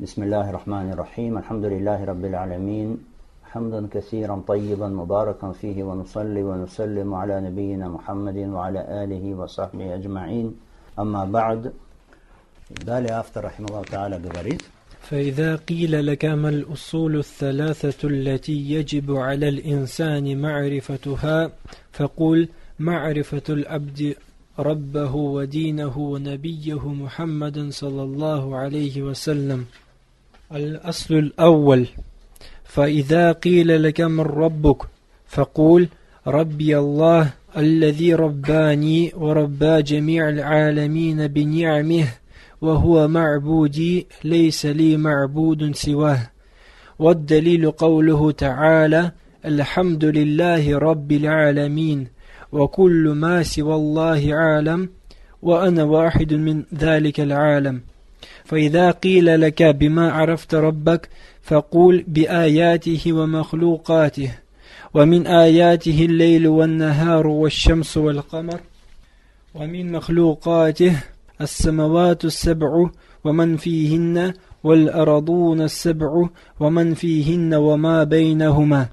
بسم الله الرحمن الرحيم الحمد لله رب العالمين حمدا كثيرا طيبا مباركا فيه ونصلي ونسلم على نبينا محمد وعلى آله وصحبه أجمعين أما بعد Далее автор, рахималлаху та'аля, говорит, فإذا قيل لك ما الأصول الثلاثة التي يجب على الإنسان معرفتها فقل معرفة العبد ربه ودينه ونبيه محمد صلى الله عليه وسلم الأصل الأول. فإذا قيل لك من ربك فقول ربي الله الذي رباني وربى جميع العالمين بنعمه وهو معبودي ليس لي معبود سواه. والدليل قوله تعالى الحمد لله رب العالمين وكل ما سوى الله عالم وأنا واحد من ذلك العالم. فإذا قيل لك بما عرفت ربك فقول بآياته ومخلوقاته ومن آياته الليل والنهار والشمس والقمر ومن مخلوقاته السماوات السبع ومن فيهن والأرضون السبع ومن فيهن وما بينهما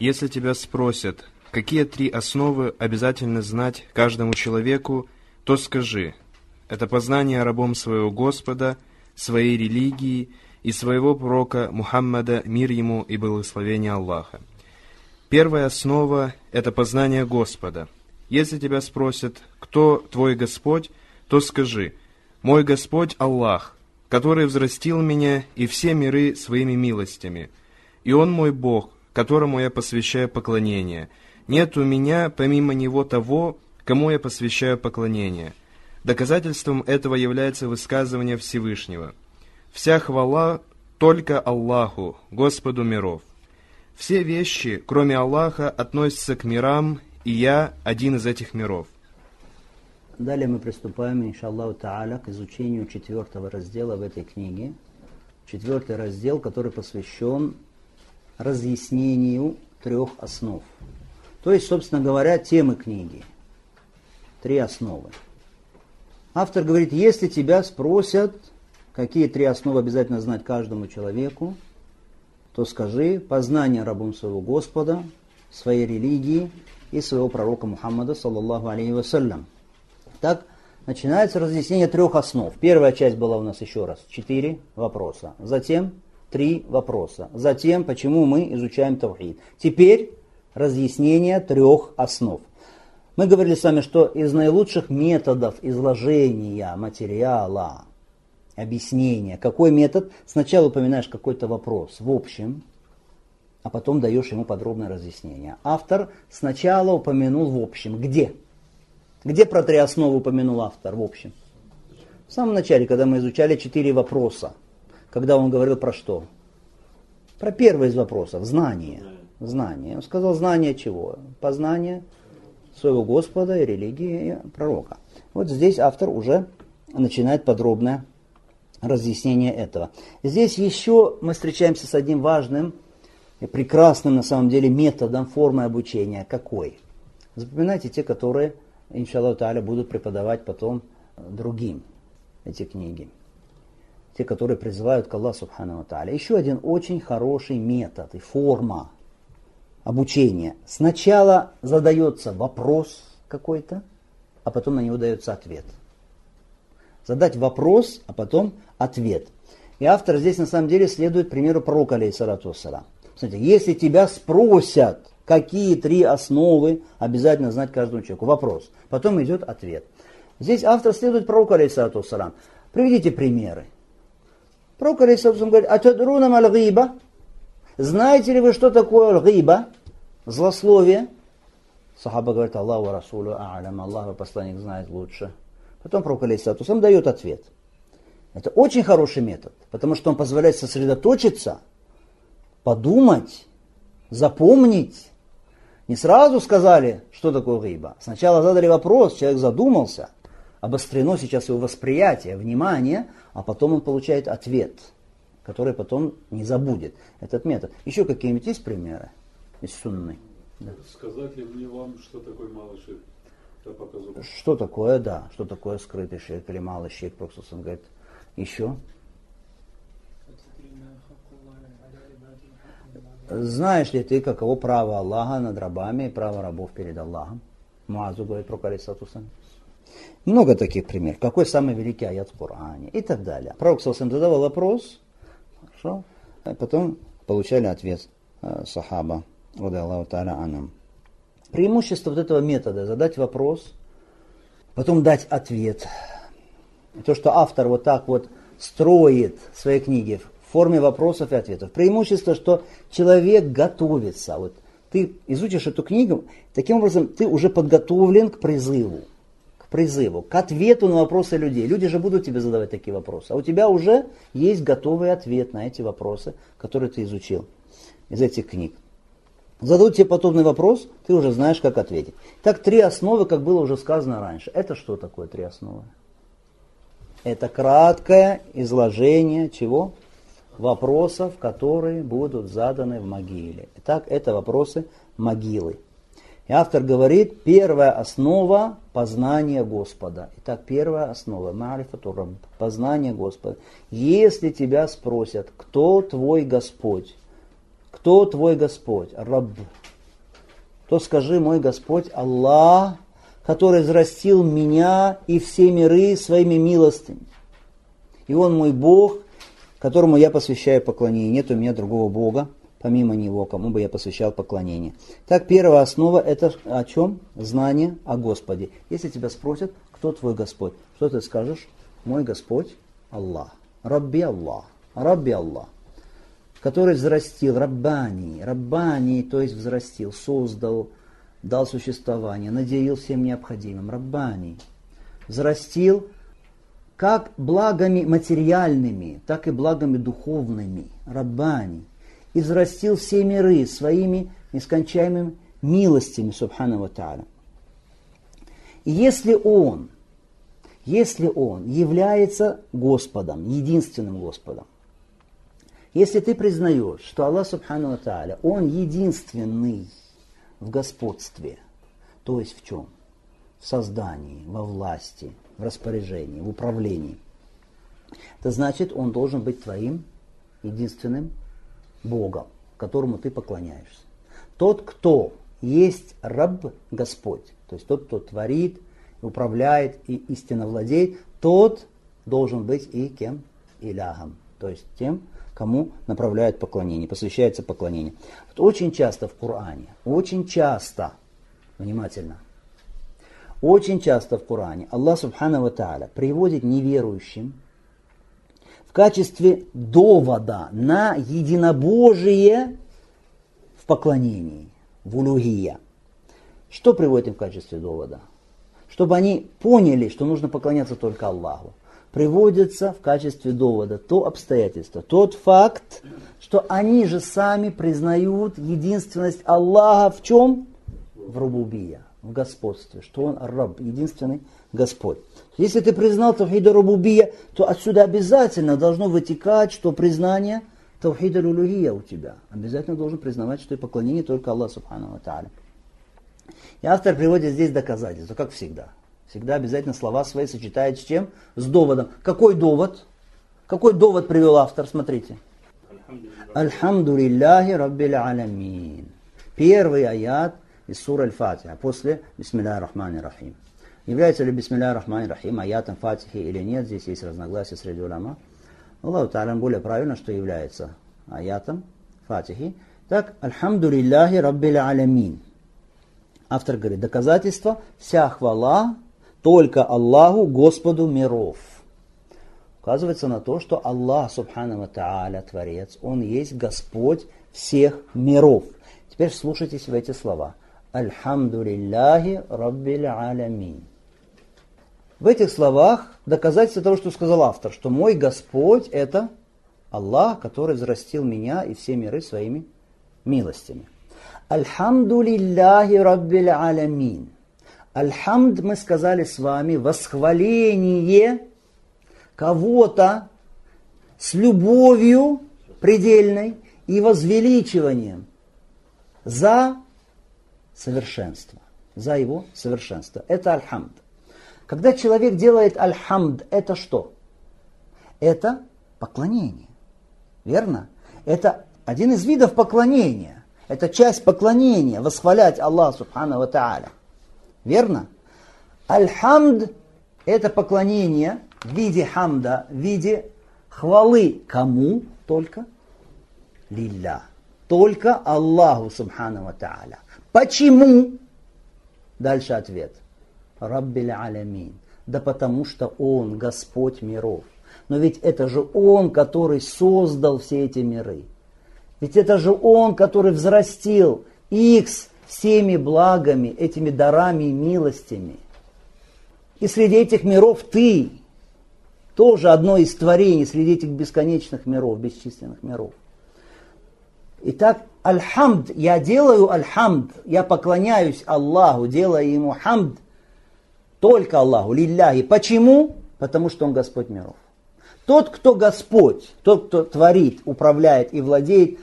Если тебя спросят, какие три основы обязательно знать каждому человеку, то скажи, это познание рабом своего Господа, своей религии и своего пророка Мухаммада, мир ему и благословение Аллаха. Первая основа – это познание Господа. Если тебя спросят, кто твой Господь, то скажи, «Мой Господь Аллах, который взрастил меня и все миры своими милостями, и Он мой Бог, которому я посвящаю поклонение. Нет у меня помимо Него того, кому я посвящаю поклонение». Доказательством этого является высказывание Всевышнего. «Вся хвала только Аллаху, Господу миров». Все вещи, кроме Аллаха, относятся к мирам, и я один из этих миров. Далее мы приступаем, иншаллаху та'аля, к изучению четвертого раздела в этой книге. Четвертый раздел, который посвящен разъяснению трех основ. То есть, собственно говоря, темы книги. Три основы. Автор говорит, если тебя спросят, какие три основы обязательно знать каждому человеку, то скажи познание рабом своего Господа, своей религии и своего пророка Мухаммада, саллаллаху алейхи вассалям. Так, начинается разъяснение трех основ. Первая часть была у нас еще раз, четыре вопроса. Затем три вопроса. Затем, почему мы изучаем Тавхид. Теперь разъяснение трех основ. Мы говорили с вами, что из наилучших методов изложения материала, объяснения, какой метод, сначала упоминаешь какой-то вопрос в общем, а потом даешь ему подробное разъяснение. Автор сначала упомянул в общем, где? Где про три основы упомянул автор в общем? В самом начале, когда мы изучали четыре вопроса, когда он говорил про что? Про первый из вопросов, знание. Знание. Он сказал знание чего? Познание своего Господа и религии и пророка. Вот здесь автор уже начинает подробное разъяснение этого. Здесь еще мы встречаемся с одним важным и прекрасным на самом деле методом, формы обучения. Какой? Запоминайте те, которые, иншаллаху та'аля, будут преподавать потом другим эти книги. Те, которые призывают к Аллаху Субхану Та'аля. Еще один очень хороший метод и форма обучения. Сначала задается вопрос какой-то, а потом на него дается ответ. Задать вопрос, а потом ответ. И автор здесь на самом деле следует примеру пророка, алейхиссалату вассалам. Смотрите, если тебя спросят, какие три основы обязательно знать каждому человеку, вопрос. Потом идет ответ. Здесь автор следует пророку, вассалам. Приведите примеры. Пророк, алейхиссалату говорит, «Атадруна малгиба». Знаете ли вы, что такое лгиба? Злословие. Сахаба говорит, Аллаху Расулу А'лам, Аллах посланник знает лучше. Потом пророк, алейхиссалату сам дает ответ. Это очень хороший метод, потому что он позволяет сосредоточиться, подумать, запомнить. Не сразу сказали, что такое гиба. Сначала задали вопрос, человек задумался, обострено сейчас его восприятие, внимание, а потом он получает ответ, который потом не забудет этот метод. Еще какие-нибудь есть примеры из сунны? Да. Сказать ли мне вам, что такое малый ширк? Что такое, да, что такое скрытый ширк или малый ширк, Проксусон говорит. Еще? Знаешь ли ты, каково право Аллаха над рабами и право рабов перед Аллахом? Мазу говорит про Калисатусан. Много таких примеров. Какой самый великий аят в Коране? И так далее. Пророк Саусам задавал вопрос, хорошо, а потом получали ответ э, сахаба, Аллаху та'аля анам. Преимущество вот этого метода задать вопрос, потом дать ответ. То, что автор вот так вот строит свои книги в форме вопросов и ответов. Преимущество, что человек готовится. Вот ты изучишь эту книгу, таким образом ты уже подготовлен к призыву. Призыву, к ответу на вопросы людей. Люди же будут тебе задавать такие вопросы. А у тебя уже есть готовый ответ на эти вопросы, которые ты изучил из этих книг. Зададут тебе подобный вопрос, ты уже знаешь, как ответить. Так, три основы, как было уже сказано раньше. Это что такое три основы? Это краткое изложение чего? Вопросов, которые будут заданы в могиле. Итак, это вопросы могилы. И автор говорит, первая основа познания Господа. Итак, первая основа, марифату познание Господа. Если тебя спросят, кто твой Господь, кто твой Господь? Раб. То скажи, мой Господь Аллах, который взрастил меня и все миры своими милостями. И Он мой Бог, которому я посвящаю поклонение. Нет у меня другого Бога, помимо Него, кому бы я посвящал поклонение. Так, первая основа это о чем? Знание о Господе. Если тебя спросят, кто твой Господь, что ты скажешь? Мой Господь Аллах. Рабби Аллах. Рабби Аллах который взрастил Раббани, Раббани, то есть взрастил, создал, дал существование, наделил всем необходимым, Раббани, взрастил как благами материальными, так и благами духовными, Раббани, и взрастил все миры своими нескончаемыми милостями, Субхану Тааля. И если Он, если Он является Господом, единственным Господом, если ты признаешь, что Аллах Субхану Тааля, Он единственный в господстве, то есть в чем? В создании, во власти, в распоряжении, в управлении. Это значит, Он должен быть твоим единственным Богом, которому ты поклоняешься. Тот, кто есть раб Господь, то есть тот, кто творит, управляет и истинно владеет, тот должен быть и кем? Илягом, то есть тем, кому направляют поклонение, посвящается поклонение. Вот очень часто в Коране, очень часто, внимательно, очень часто в Коране Аллах Субхану Ва Тааля приводит неверующим в качестве довода на единобожие в поклонении, в улугия. Что приводит им в качестве довода? Чтобы они поняли, что нужно поклоняться только Аллаху приводится в качестве довода то обстоятельство, тот факт, что они же сами признают единственность Аллаха в чем? В рубубия, в господстве, что он раб, единственный Господь. Если ты признал Тавхида Рубубия, то отсюда обязательно должно вытекать, что признание Тавхида Рулухия у тебя. Обязательно должен признавать, что и поклонение только Аллаху Субхану Тааля. И автор приводит здесь доказательства, как всегда. Всегда обязательно слова свои сочетает с чем? С доводом. Какой довод? Какой довод привел автор? Смотрите. Альхамду лилляхи раббил аламин. Первый аят из сура Аль-Фатиха после Бисмилля рахмани рахим. Является ли Бисмилля рахмани рахим аятом Фатихи или нет? Здесь есть разногласия среди уляма. Аллаху Та'алям более правильно, что является аятом Фатихи. Так, Альхамду лилляхи раббил аламин. Автор говорит, доказательство, вся хвала только Аллаху, Господу миров. Указывается на то, что Аллах, Субхану Тааля, Творец, Он есть Господь всех миров. Теперь слушайтесь в эти слова. Альхамду лилляхи Раббил Алямин. В этих словах доказательство того, что сказал автор, что мой Господь это Аллах, который взрастил меня и все миры своими милостями. Альхамду лилляхи Раббил Алямин. Альхамд, мы сказали с вами, восхваление кого-то с любовью предельной и возвеличиванием за совершенство, за его совершенство. Это альхамд. Когда человек делает альхамд, это что? Это поклонение. Верно? Это один из видов поклонения. Это часть поклонения, восхвалять Аллаха Субхану Ва Тааля. Верно? Аль-хамд – это поклонение в виде хамда, в виде хвалы. Кому только? Лилля. Только Аллаху Субхану Ва Тааля. Почему? Дальше ответ. Раббиль Алямин. Да потому что Он Господь миров. Но ведь это же Он, который создал все эти миры. Ведь это же Он, который взрастил их всеми благами, этими дарами и милостями. И среди этих миров ты тоже одно из творений среди этих бесконечных миров, бесчисленных миров. Итак, альхамд, я делаю альхамд, я поклоняюсь Аллаху, делаю ему хамд, только Аллаху, лилляхи. Почему? Потому что он Господь миров. Тот, кто Господь, тот, кто творит, управляет и владеет,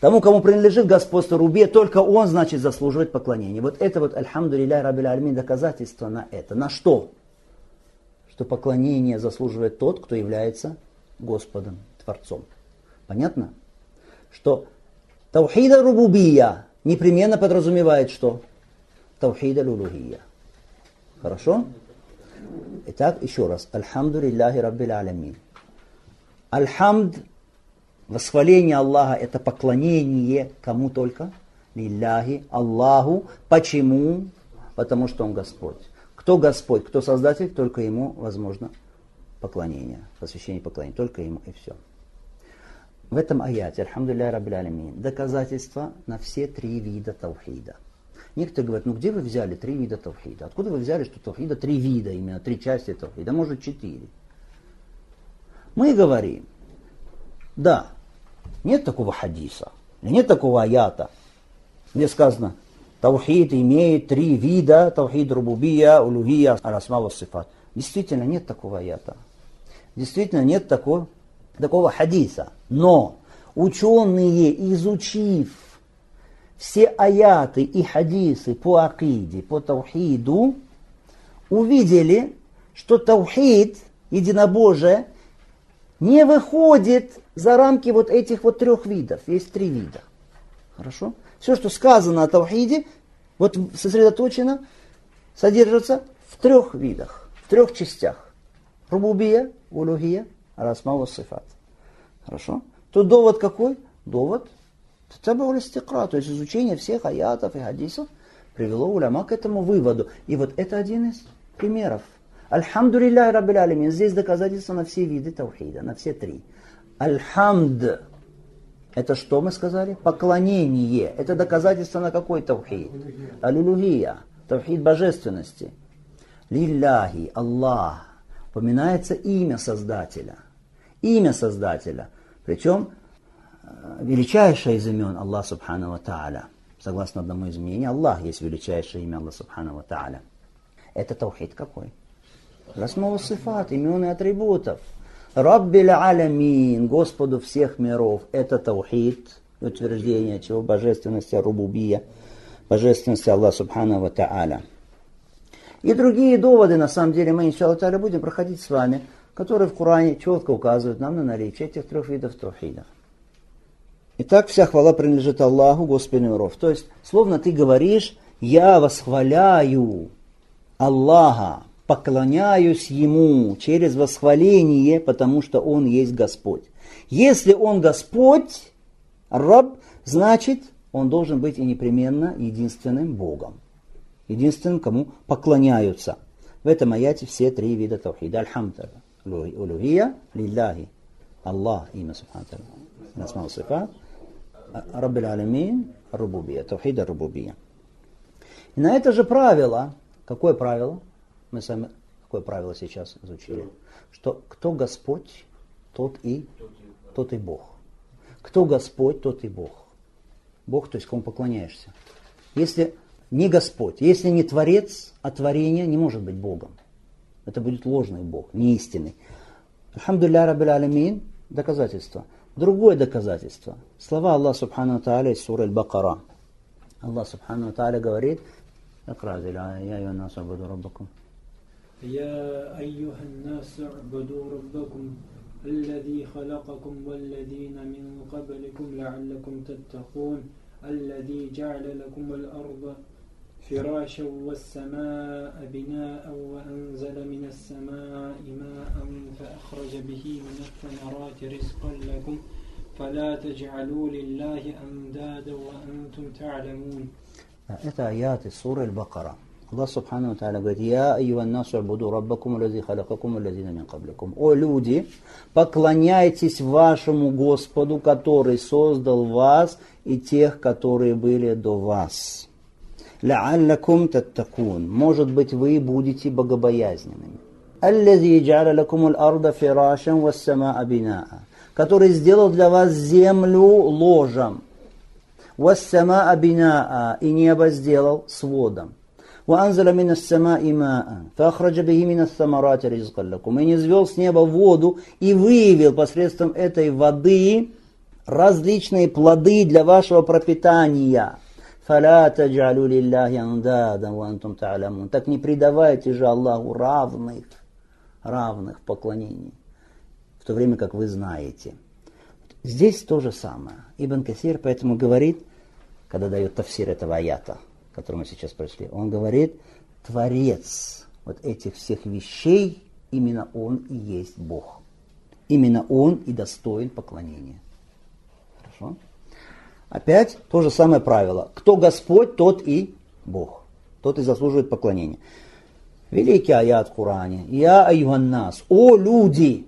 тому, кому принадлежит господство Рубе, только он, значит, заслуживает поклонения. Вот это вот, альхамду лилля рабиль альмин, доказательство на это. На что? Что поклонение заслуживает тот, кто является Господом, Творцом. Понятно? Что таухида рубубия непременно подразумевает что? Таухида лулухия. Хорошо? Итак, еще раз. Альхамду лилляхи раббил алямин. Альхамд, восхваление Аллаха, это поклонение кому только? Лилляхи, Аллаху. Почему? Потому что Он Господь. Кто Господь, кто Создатель, только Ему возможно поклонение, посвящение поклонения. Только Ему и все. В этом аяте, Альхамдулилля Раббил Алямин, доказательства на все три вида таухида – Некоторые говорят, ну где вы взяли три вида тавхида? Откуда вы взяли, что тавхида три вида, именно три части тавхида, может четыре? Мы говорим, да, нет такого хадиса, нет такого аята, где сказано, Таухид имеет три вида, таухид рубубия, улугия, арасма сифат. Действительно, нет такого аята. Действительно, нет такого, такого хадиса. Но ученые, изучив все аяты и хадисы по акиде, по таухиду, увидели, что таухид, единобожие, не выходит за рамки вот этих вот трех видов. Есть три вида. Хорошо? Все, что сказано о таухиде, вот сосредоточено, содержится в трех видах, в трех частях. Рубубия, улухия, расмау сифат. Хорошо? Тут довод какой? Довод Татабау истикра, то есть изучение всех аятов и хадисов привело уляма к этому выводу. И вот это один из примеров. Альхамду лилляхи раббил. Здесь доказательства на все виды таухида, на все три. Альхамд. Это что мы сказали? Поклонение. Это доказательство на какой таухид? Алилухия. Таухид божественности. Лилляхи, Аллах. Упоминается имя Создателя. Имя Создателя. Причем величайшее из имен Аллах Субхану Ва Тааля. Согласно одному из мнений, Аллах есть величайшее имя Аллах Субхану Ва Тааля. Это таухид какой? Расмова сифат, имен и атрибутов. Раббиль алямин, Господу всех миров. Это таухид, утверждение чего? Божественности Рубубия, божественности Аллаха Субхану Ва Тааля. И другие доводы, на самом деле, мы, иншаллах, будем проходить с вами, которые в Коране четко указывают нам на наличие этих трех видов таухида. Итак, вся хвала принадлежит Аллаху, Господу миров. То есть, словно ты говоришь, я восхваляю Аллаха, поклоняюсь Ему через восхваление, потому что Он есть Господь. Если Он Господь, Раб, значит, Он должен быть и непременно единственным Богом. Единственным, кому поклоняются. В этом аяте все три вида тавхида. Альхамда, улухия, лилляхи. Аллах, имя Субхану Насмал Сифат. Раббиль Алямин Рубубия, Тавхида Рубубия. И на это же правило, какое правило? Мы сами какое правило сейчас изучили? Что кто Господь, тот и, тот и Бог. Кто Господь, тот и Бог. Бог, то есть кому поклоняешься. Если не Господь, если не Творец, а творение не может быть Богом. Это будет ложный Бог, не истинный. Алхамдулилля Раббиль Алямин, доказательство – Другое доказательство. Слова Аллаха Субхану Тааля из суры Аль-Бакара. Аллах Субхану Тааля говорит, اقرأ يا أيها الناس اعبدوا ربكم يا أيها الناس اعبدوا ربكم الذي خلقكم والذين من قبلكم لعلكم تتقون الذي جعل لكم الأرض فراشا والسماء بناء وأنزل من السماء ماء فأخرج به من الثمرات رزقا لكم فلا تجعلوا لله أندادا وأنتم تعلمون Это аяты суры Аль-Бакара. Аллах Субхану Тааля говорит, «Я, айюан насу, буду раббакум, лази халакакум, лазина мин кабликум». О люди, поклоняйтесь вашему Господу, который создал вас и тех, которые были до вас. «Ла'аллакум таттакун». Может быть, вы будете богобоязненными. «Аллази джа'ля лакум аль-арда фирашан вассамаа бина'a». Который сделал для вас землю ложем. «Вассамаа бина'a» и небо сделал сводом. وأنزل من السماء ماء فأخرج به من الثمرات رزقا لكم и не звел с неба воду и выявил посредством этой воды различные плоды для вашего пропитания. Фалята джалюлилляхи андада вантум таалямун. Так не предавайте же Аллаху равных, равных поклонений, в то время как вы знаете. Здесь то же самое. Ибн Касир поэтому говорит, когда дает тафсир этого аята, который мы сейчас прошли он говорит, Творец вот этих всех вещей, именно Он и есть Бог. Именно Он и достоин поклонения. Хорошо? Опять то же самое правило. Кто Господь, тот и Бог. Тот и заслуживает поклонения. Великий аят в Коране. Я аюганнас. О люди!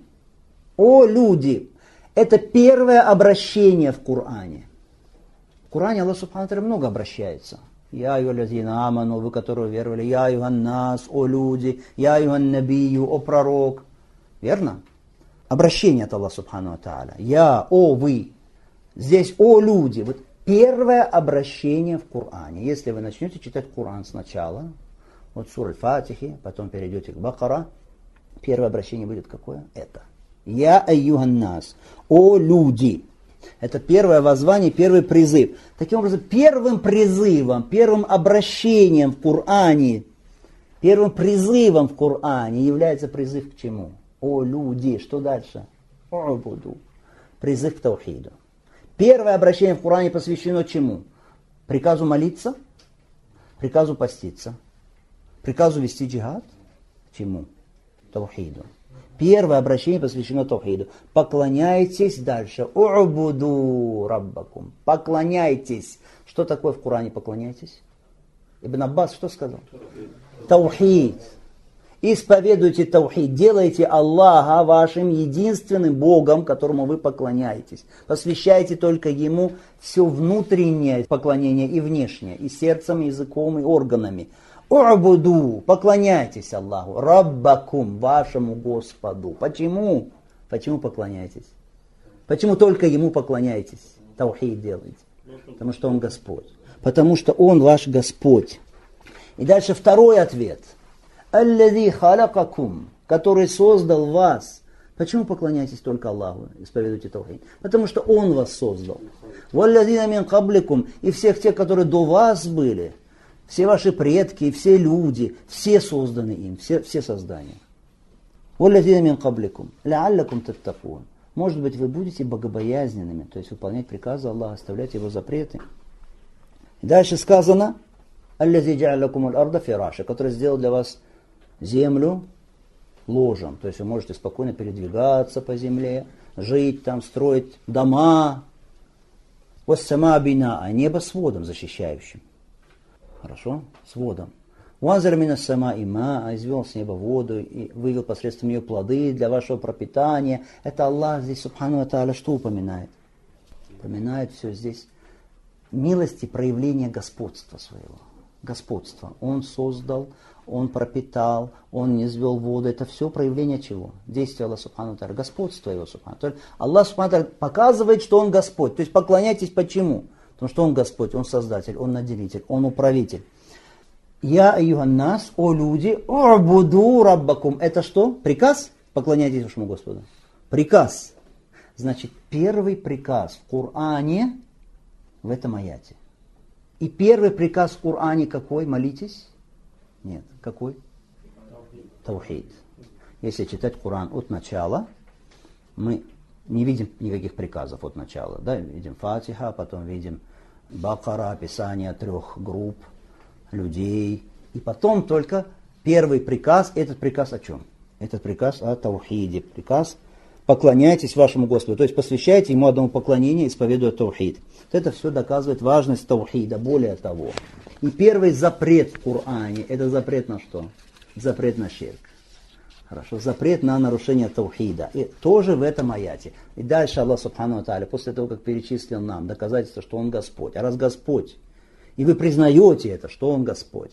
О люди! Это первое обращение в Коране. В Коране Аллах Субхану много обращается. Я аюлязина аману, вы, которые веровали. Я аюганнас, о люди. Я аюганнабию, о пророк. Верно? Обращение от Аллаха Субхану Тааля. Я, о вы, Здесь «О люди». Вот первое обращение в Коране. Если вы начнете читать Коран сначала, вот сур Фатихи, потом перейдете к Бакара, первое обращение будет какое? Это. Я айюганнас. О люди. Это первое воззвание, первый призыв. Таким образом, первым призывом, первым обращением в Коране, первым призывом в Коране является призыв к чему? О люди. Что дальше? О буду. Призыв к Таухиду. Первое обращение в Коране посвящено чему? Приказу молиться, приказу поститься, приказу вести джихад. Чему? Таухиду. Первое обращение посвящено Таухиду. Поклоняйтесь дальше. У'буду раббакум. Поклоняйтесь. Что такое в Коране поклоняйтесь? Ибн Аббас что сказал? Таухид. Исповедуйте таухид, делайте Аллаха вашим единственным Богом, которому вы поклоняетесь. Посвящайте только Ему все внутреннее поклонение и внешнее, и сердцем, и языком, и органами. У'буду, поклоняйтесь Аллаху, Раббакум, вашему Господу. Почему? Почему поклоняетесь? Почему только Ему поклоняетесь? Таухид делаете. Потому что Он Господь. Потому что Он ваш Господь. И дальше второй ответ – Аллази халакакум, который создал вас. Почему поклоняетесь только Аллаху, исповедуйте Таухид? Потому что Он вас создал. Валлазина мин кабликум, и всех тех, которые до вас были, все ваши предки, все люди, все созданы им, все, все создания. Валлазина мин кабликум, лааллакум таттакун. Может быть, вы будете богобоязненными, то есть выполнять приказы Аллаха, оставлять Его запреты. Дальше сказано, Аллази джа'алакум аль-арда фираша, который сделал для вас землю ложем. То есть вы можете спокойно передвигаться по земле, жить там, строить дома. Вот сама бина, а небо с водом защищающим. Хорошо? С водом. Ванзар мина сама има, а извел с неба воду и вывел посредством ее плоды для вашего пропитания. Это Аллах здесь, субхану Тааля, что упоминает? Упоминает все здесь милости проявления господства своего. Господства. Он создал, он пропитал, он не звел воду. Это все проявление чего? Действия Аллаха Субхану Тара, господство его Субхану. Аллах Субхану показывает, что он Господь. То есть поклоняйтесь почему? Потому что он Господь, он Создатель, он Наделитель, он Управитель. Я нас, о люди, буду раббакум. Это что? Приказ? Поклоняйтесь вашему Господу. Приказ. Значит, первый приказ в Коране в этом аяте. И первый приказ в Коране какой? Молитесь. Нет. Какой? Таухид. Если читать Коран от начала, мы не видим никаких приказов от начала. Да? Видим Фатиха, потом видим Бакара, описание трех групп людей. И потом только первый приказ, этот приказ о чем? Этот приказ о Таухиде, приказ поклоняйтесь вашему Господу, то есть посвящайте ему одному поклонение, исповедуя Таухид. Это все доказывает важность Таухида, более того. И первый запрет в Коране, это запрет на что? Запрет на ширк. Хорошо, запрет на нарушение таухида. И тоже в этом аяте. И дальше Аллах Субхану Аталя, после того, как перечислил нам доказательство, что Он Господь. А раз Господь, и вы признаете это, что Он Господь,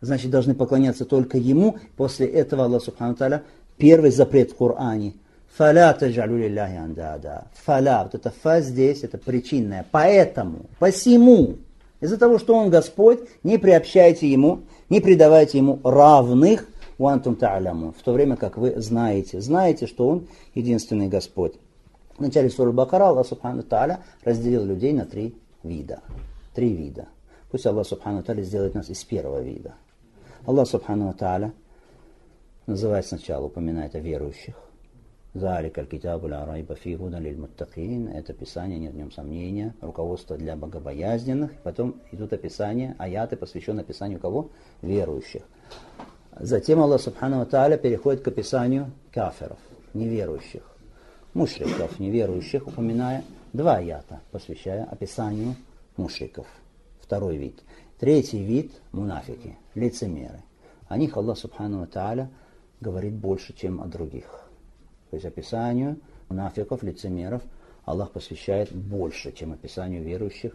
значит, должны поклоняться только Ему. После этого Аллах Субхану Аталя, первый запрет в Коране. Фаля таджалю лилляхи андада. Фаля, вот это фа здесь, это причинное. Поэтому, посему, из-за того, что Он Господь, не приобщайте Ему, не предавайте Ему равных, «Уантум та'алямун», в то время как вы знаете, знаете, что Он единственный Господь. В начале суры Бакара Аллах Субхану Тааля разделил людей на три вида. Три вида. Пусть Аллах Субхану Тааля сделает нас из первого вида. Аллах Субхану Тааля называет сначала, упоминает о верующих. Залик аль-китабу райба фи лиль муттакин. Это Писание, нет в нем сомнения. Руководство для богобоязненных. Потом идут описания, аяты, посвященные описанию кого? Верующих. Затем Аллах Субхану Тааля переходит к описанию каферов, неверующих, мушриков, неверующих, упоминая два аята, посвящая описанию мушриков. Второй вид. Третий вид – мунафики, лицемеры. О них Аллах Субхану Тааля говорит больше, чем о других. То есть описанию мунафиков, лицемеров Аллах посвящает больше, чем описанию верующих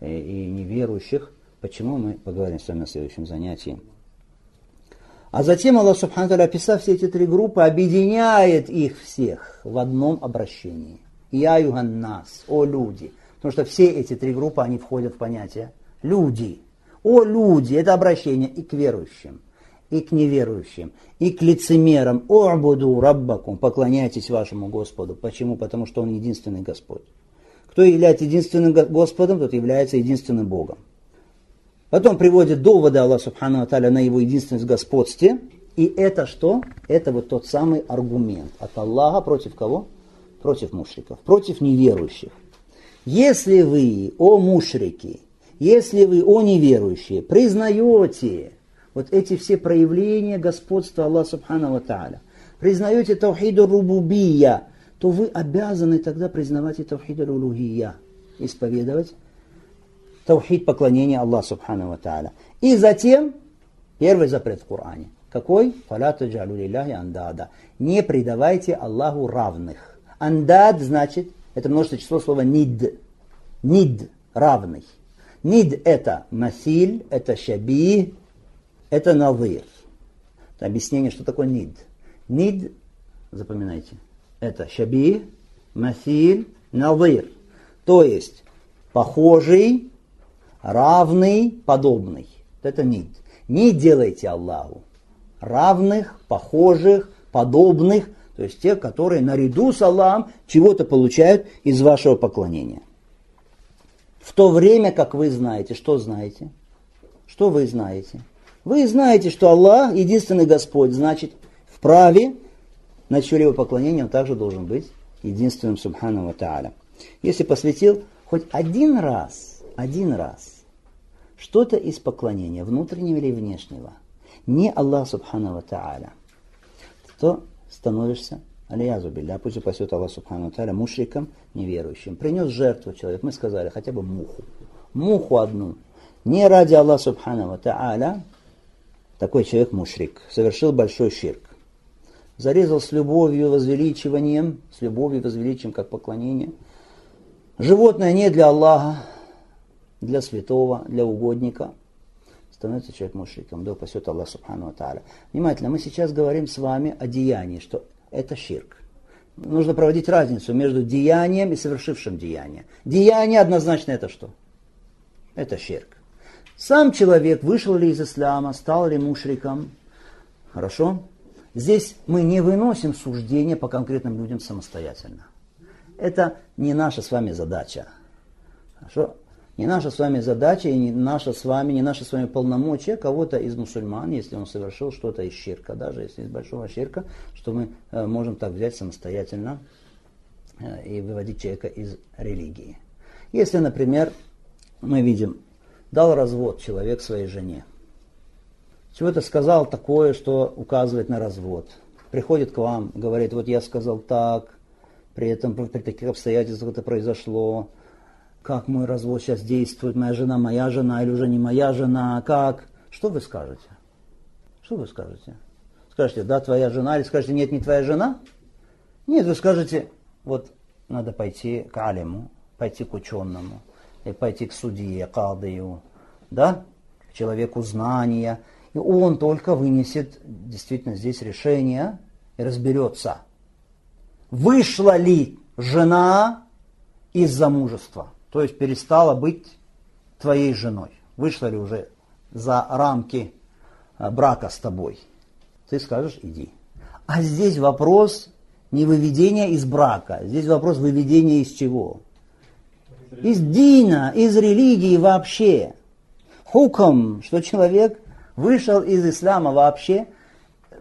и неверующих. Почему мы поговорим с вами на следующем занятии. А затем Аллах Субхану описав все эти три группы, объединяет их всех в одном обращении. Я юганнас, о люди. Потому что все эти три группы, они входят в понятие люди. О люди, это обращение и к верующим, и к неверующим, и к лицемерам. О абуду раббакум, поклоняйтесь вашему Господу. Почему? Потому что Он единственный Господь. Кто является единственным Господом, тот является единственным Богом. Потом приводит доводы Аллаха Субхану Аталя на его единственность в господстве. И это что? Это вот тот самый аргумент от Аллаха против кого? Против мушриков, против неверующих. Если вы, о мушрики, если вы, о неверующие, признаете вот эти все проявления господства Аллаха Субхану Аталя, признаете Таухиду Рубубия, то вы обязаны тогда признавать и Таухиду Рулухия, исповедовать таухид поклонения Аллаху Субхану Тааля. И затем первый запрет в Коране. Какой? Андада. Не предавайте Аллаху равных. Андад значит, это множество число слова нид. Нид, равный. Нид это масиль, это шаби, это навир. Это объяснение, что такое нид. Нид, запоминайте, это шаби, масиль, навир. То есть похожий, равный, подобный. Это нид. Не делайте Аллаху равных, похожих, подобных, то есть тех, которые наряду с Аллахом чего-то получают из вашего поклонения. В то время, как вы знаете, что знаете? Что вы знаете? Вы знаете, что Аллах единственный Господь, значит, в праве на чье-либо поклонение он также должен быть единственным Субхану Тааля. Если посвятил хоть один раз, один раз что-то из поклонения, внутреннего или внешнего, не Аллах Субхану Ва Та'аля, то становишься Алиязу билля, пусть упасет Аллах Субхану Тааля, мушриком, неверующим. Принес жертву человек, мы сказали, хотя бы муху. Муху одну. Не ради Аллаха Субхану Тааля, такой человек мушрик, совершил большой ширк. Зарезал с любовью, возвеличиванием, с любовью, возвеличием, как поклонение. Животное не для Аллаха, для святого, для угодника, становится человек мушриком. Да упасет Аллах Субхану Тааля. Внимательно, мы сейчас говорим с вами о деянии, что это ширк. Нужно проводить разницу между деянием и совершившим деяние. Деяние однозначно это что? Это ширк. Сам человек вышел ли из ислама, стал ли мушриком. Хорошо? Здесь мы не выносим суждения по конкретным людям самостоятельно. Это не наша с вами задача. Хорошо? Не наша с вами задача и не наша с вами, не наша с вами полномочия кого-то из мусульман, если он совершил что-то из щирка, даже если из большого щирка, что мы э, можем так взять самостоятельно э, и выводить человека из религии. Если, например, мы видим, дал развод человек своей жене, чего-то сказал такое, что указывает на развод. Приходит к вам, говорит, вот я сказал так, при этом при таких обстоятельствах это произошло, как мой развод сейчас действует, моя жена моя жена или уже не моя жена, как? Что вы скажете? Что вы скажете? Скажете, да, твоя жена, или скажете, нет, не твоя жена? Нет, вы скажете, вот надо пойти к алиму, пойти к ученому, пойти к судье, кадыю, да, к человеку знания, и он только вынесет действительно здесь решение и разберется, вышла ли жена из замужества, то есть перестала быть твоей женой, вышла ли уже за рамки а, брака с тобой. Ты скажешь, иди. А здесь вопрос не выведения из брака, здесь вопрос выведения из чего? Из дина, из религии вообще. Хуком, что человек вышел из ислама вообще.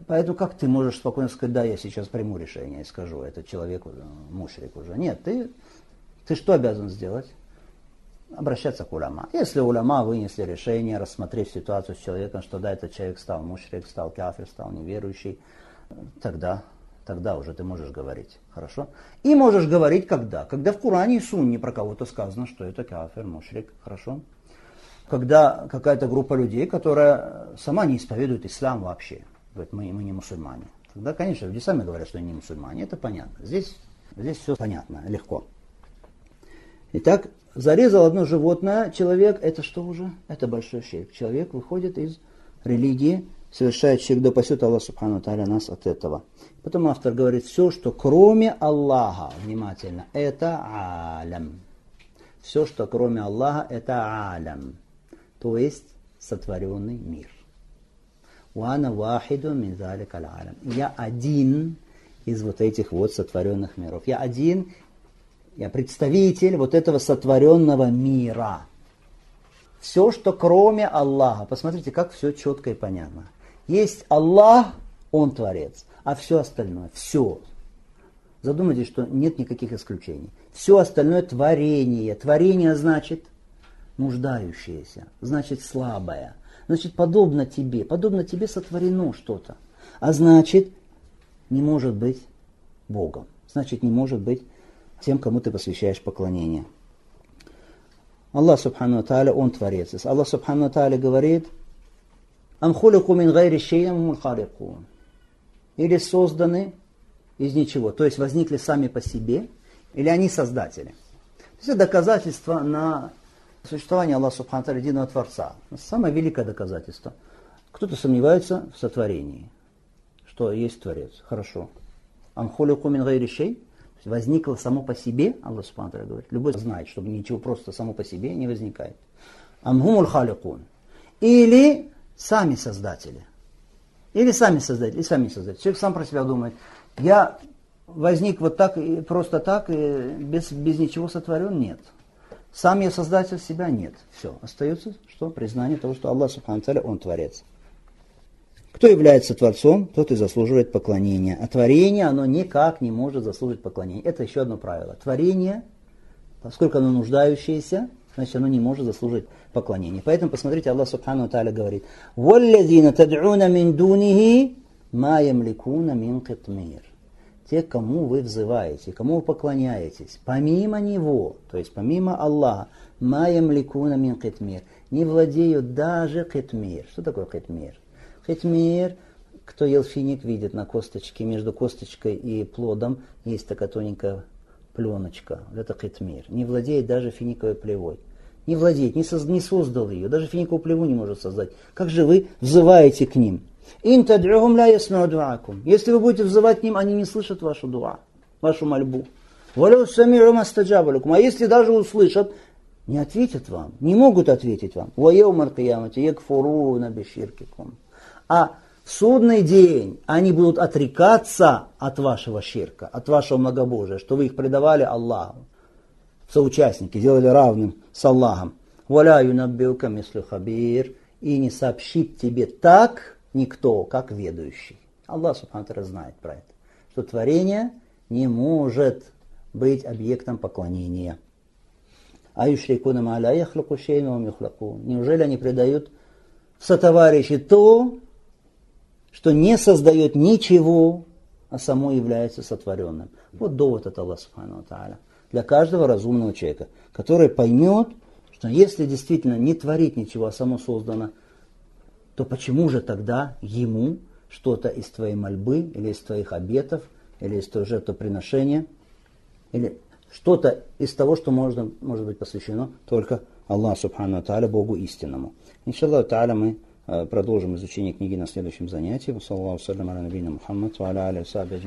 Поэтому как ты можешь спокойно сказать, да, я сейчас приму решение и скажу, этот человек э, мушрик уже. Нет, ты, ты что обязан сделать? Обращаться к уляма. Если уляма вынесли решение, рассмотреть ситуацию с человеком, что да, этот человек стал мушрик, стал кафир, стал неверующий, тогда тогда уже ты можешь говорить. Хорошо? И можешь говорить когда? Когда в Коране и Сунне про кого-то сказано, что это кафир, мушрик. Хорошо? Когда какая-то группа людей, которая сама не исповедует ислам вообще, говорит, мы, мы не мусульмане. Тогда, конечно, люди сами говорят, что они не мусульмане, это понятно. Здесь, здесь все понятно, легко. Итак, зарезал одно животное, человек, это что уже? Это большой ширк. Человек выходит из религии, совершает ширк, да пасет Аллах Субхану Тааля нас от этого. Потом автор говорит, все, что кроме Аллаха, внимательно, это алям. Все, что кроме Аллаха, это алям. То есть сотворенный мир. Уана вахиду мин алям. Я один из вот этих вот сотворенных миров. Я один, я представитель вот этого сотворенного мира. Все, что кроме Аллаха. Посмотрите, как все четко и понятно. Есть Аллах, Он Творец а все остальное, все. Задумайтесь, что нет никаких исключений. Все остальное творение. Творение значит нуждающееся, значит слабое, значит подобно тебе, подобно тебе сотворено что-то. А значит не может быть Богом, значит не может быть тем, кому ты посвящаешь поклонение. Аллах Субхану Тааля, Он Творец. Аллах Субхану Тааля говорит, «Ам хулику мин гайри шейям халикун» или созданы из ничего, то есть возникли сами по себе, или они создатели. Это доказательство на существование Аллаха Субхану единого Творца. Самое великое доказательство. Кто-то сомневается в сотворении, что есть Творец. Хорошо. Амхулику мин гайрищей возникло само по себе, Аллах Субхану говорит. Любой знает, что ничего просто само по себе не возникает. Амхумуль халикун. Или сами создатели – или сами создать, или сами создать. Человек сам про себя думает. Я возник вот так, и просто так, и без, без ничего сотворен? Нет. Сам я создатель себя? Нет. Все. Остается что? Признание того, что Аллах Субхану Он Творец. Кто является Творцом, тот и заслуживает поклонения. А творение, оно никак не может заслужить поклонения. Это еще одно правило. Творение, поскольку оно нуждающееся, значит оно не может заслужить поклонения. Поэтому посмотрите, Аллах Субхану Тааля говорит, «Валлазина тад'уна мин дунихи ма ямликуна мин китмир». Те, кому вы взываете, кому вы поклоняетесь, помимо Него, то есть помимо Аллаха, ма ямликуна мин китмир, не владеют даже китмир. Что такое китмир? Китмир кто ел финик, видит на косточке, между косточкой и плодом есть такая тоненькая пленочка. Это китмир. Не владеет даже финиковой плевой не владеет, не, соз, не создал ее, даже финиковую плеву не может создать. Как же вы взываете к ним? Ин тад'ухум ля дуакум. Если вы будете взывать к ним, они не слышат вашу дуа, вашу мольбу. А если даже услышат, не ответят вам, не могут ответить вам. А в судный день они будут отрекаться от вашего ширка, от вашего многобожия, что вы их предавали Аллаху соучастники, делали равным с Аллахом. Валя юнаббиука мислю хабир. И не сообщит тебе так никто, как ведущий. Аллах Субхану знает про это. Что творение не может быть объектом поклонения. А юшрикуна маля яхлаку шейну Неужели они предают сотоварищи то, что не создает ничего, а само является сотворенным. Вот довод от Аллаха Субхану Тааля. Для каждого разумного человека, который поймет, что если действительно не творить ничего, а само создано, то почему же тогда ему что-то из твоей мольбы, или из твоих обетов, или из твоего жертвоприношения, или что-то из того, что можно, может быть посвящено только Аллаху Субхану Тааля, Богу истинному. Иншаллаху Тааля мы э, продолжим изучение книги на следующем занятии. Саллаху салям аля набийна Мухаммад, ва аля аля саби